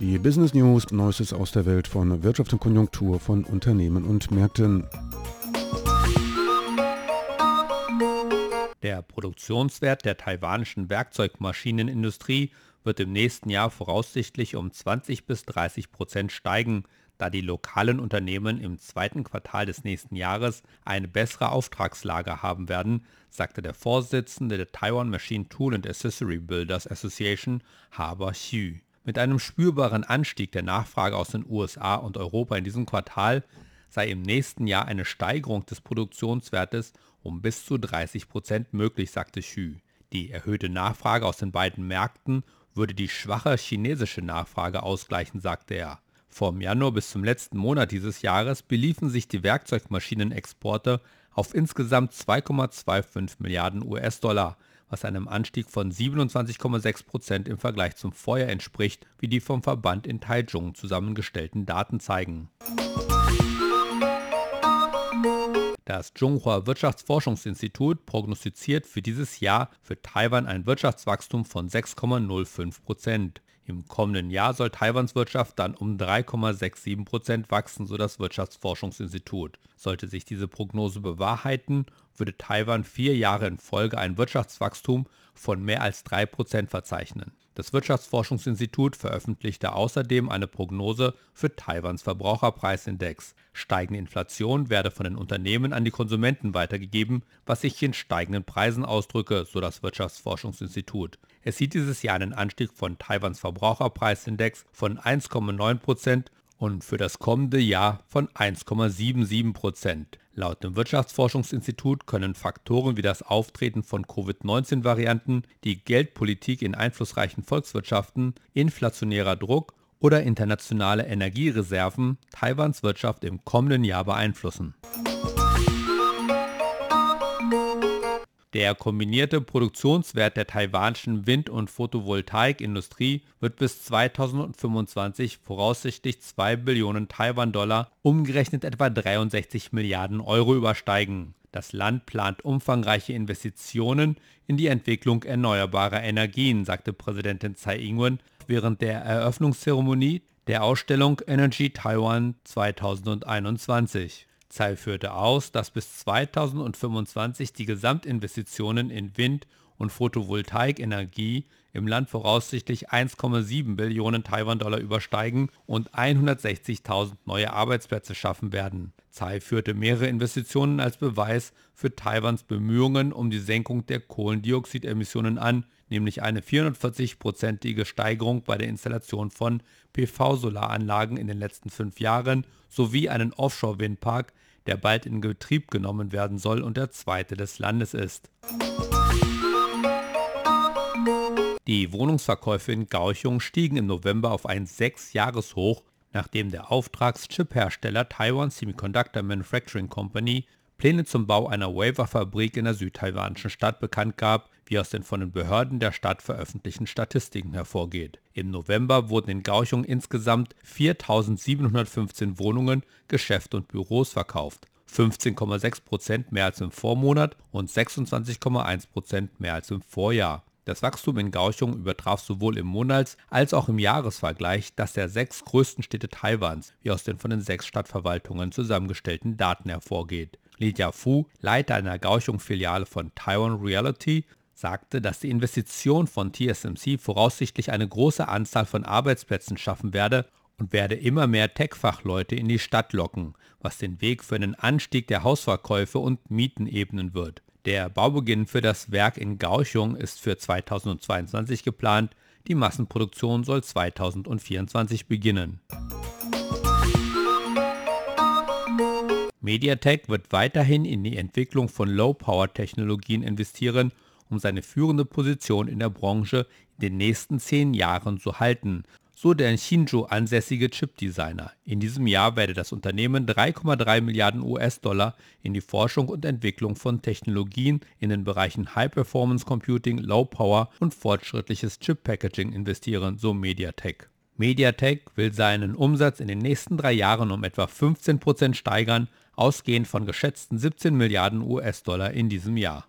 Die Business News, Neuestes aus der Welt von Wirtschaft und Konjunktur von Unternehmen und Märkten. Der Produktionswert der taiwanischen Werkzeugmaschinenindustrie wird im nächsten Jahr voraussichtlich um 20 bis 30 Prozent steigen, da die lokalen Unternehmen im zweiten Quartal des nächsten Jahres eine bessere Auftragslage haben werden, sagte der Vorsitzende der Taiwan Machine Tool and Accessory Builders Association, Haber Xu. Mit einem spürbaren Anstieg der Nachfrage aus den USA und Europa in diesem Quartal sei im nächsten Jahr eine Steigerung des Produktionswertes um bis zu 30 Prozent möglich, sagte Xu. Die erhöhte Nachfrage aus den beiden Märkten würde die schwache chinesische Nachfrage ausgleichen, sagte er. Vom Januar bis zum letzten Monat dieses Jahres beliefen sich die Werkzeugmaschinenexporte auf insgesamt 2,25 Milliarden US-Dollar, was einem Anstieg von 27,6 Prozent im Vergleich zum Vorjahr entspricht, wie die vom Verband in Taichung zusammengestellten Daten zeigen. Das Zhonghua Wirtschaftsforschungsinstitut prognostiziert für dieses Jahr für Taiwan ein Wirtschaftswachstum von 6,05 Prozent. Im kommenden Jahr soll Taiwans Wirtschaft dann um 3,67 Prozent wachsen, so das Wirtschaftsforschungsinstitut. Sollte sich diese Prognose bewahrheiten, würde Taiwan vier Jahre in Folge ein Wirtschaftswachstum von mehr als 3 Prozent verzeichnen. Das Wirtschaftsforschungsinstitut veröffentlichte außerdem eine Prognose für Taiwans Verbraucherpreisindex. Steigende Inflation werde von den Unternehmen an die Konsumenten weitergegeben, was sich in steigenden Preisen ausdrücke, so das Wirtschaftsforschungsinstitut. Es sieht dieses Jahr einen Anstieg von Taiwans Verbraucherpreisindex von 1,9% und für das kommende Jahr von 1,77%. Laut dem Wirtschaftsforschungsinstitut können Faktoren wie das Auftreten von Covid-19-Varianten, die Geldpolitik in einflussreichen Volkswirtschaften, inflationärer Druck oder internationale Energiereserven Taiwans Wirtschaft im kommenden Jahr beeinflussen. Der kombinierte Produktionswert der taiwanischen Wind- und Photovoltaikindustrie wird bis 2025 voraussichtlich 2 Billionen Taiwan-Dollar, umgerechnet etwa 63 Milliarden Euro übersteigen. Das Land plant umfangreiche Investitionen in die Entwicklung erneuerbarer Energien, sagte Präsidentin Tsai Ing-wen während der Eröffnungszeremonie der Ausstellung Energy Taiwan 2021. Tsai führte aus, dass bis 2025 die Gesamtinvestitionen in Wind- und Photovoltaikenergie im Land voraussichtlich 1,7 Billionen Taiwan-Dollar übersteigen und 160.000 neue Arbeitsplätze schaffen werden. Tsai führte mehrere Investitionen als Beweis für Taiwans Bemühungen um die Senkung der Kohlendioxidemissionen an, nämlich eine 440-prozentige Steigerung bei der Installation von PV-Solaranlagen in den letzten fünf Jahren sowie einen Offshore-Windpark, der bald in Betrieb genommen werden soll und der zweite des Landes ist. Die Wohnungsverkäufe in Gauchung stiegen im November auf ein Sechs-Jahres-Hoch, nachdem der Auftragschip-Hersteller Taiwan Semiconductor Manufacturing Company Pläne zum Bau einer Waferfabrik in der südtaiwanischen Stadt bekannt gab, wie aus den von den Behörden der Stadt veröffentlichten Statistiken hervorgeht. Im November wurden in Gauchung insgesamt 4.715 Wohnungen, Geschäfte und Büros verkauft. 15,6% mehr als im Vormonat und 26,1% mehr als im Vorjahr. Das Wachstum in Gauchung übertraf sowohl im Monats- als auch im Jahresvergleich das der sechs größten Städte Taiwans, wie aus den von den sechs Stadtverwaltungen zusammengestellten Daten hervorgeht. Li Jiafu, Leiter einer Gauchung-Filiale von Taiwan Reality, sagte, dass die Investition von TSMC voraussichtlich eine große Anzahl von Arbeitsplätzen schaffen werde und werde immer mehr Tech-Fachleute in die Stadt locken, was den Weg für einen Anstieg der Hausverkäufe und Mieten ebnen wird. Der Baubeginn für das Werk in Gauchung ist für 2022 geplant, die Massenproduktion soll 2024 beginnen. MediaTek wird weiterhin in die Entwicklung von Low-Power-Technologien investieren um seine führende Position in der Branche in den nächsten zehn Jahren zu halten, so der in Hsinchu ansässige Chipdesigner. In diesem Jahr werde das Unternehmen 3,3 Milliarden US-Dollar in die Forschung und Entwicklung von Technologien in den Bereichen High Performance Computing, Low Power und fortschrittliches Chip Packaging investieren, so Mediatek. Mediatek will seinen Umsatz in den nächsten drei Jahren um etwa 15% steigern, ausgehend von geschätzten 17 Milliarden US-Dollar in diesem Jahr.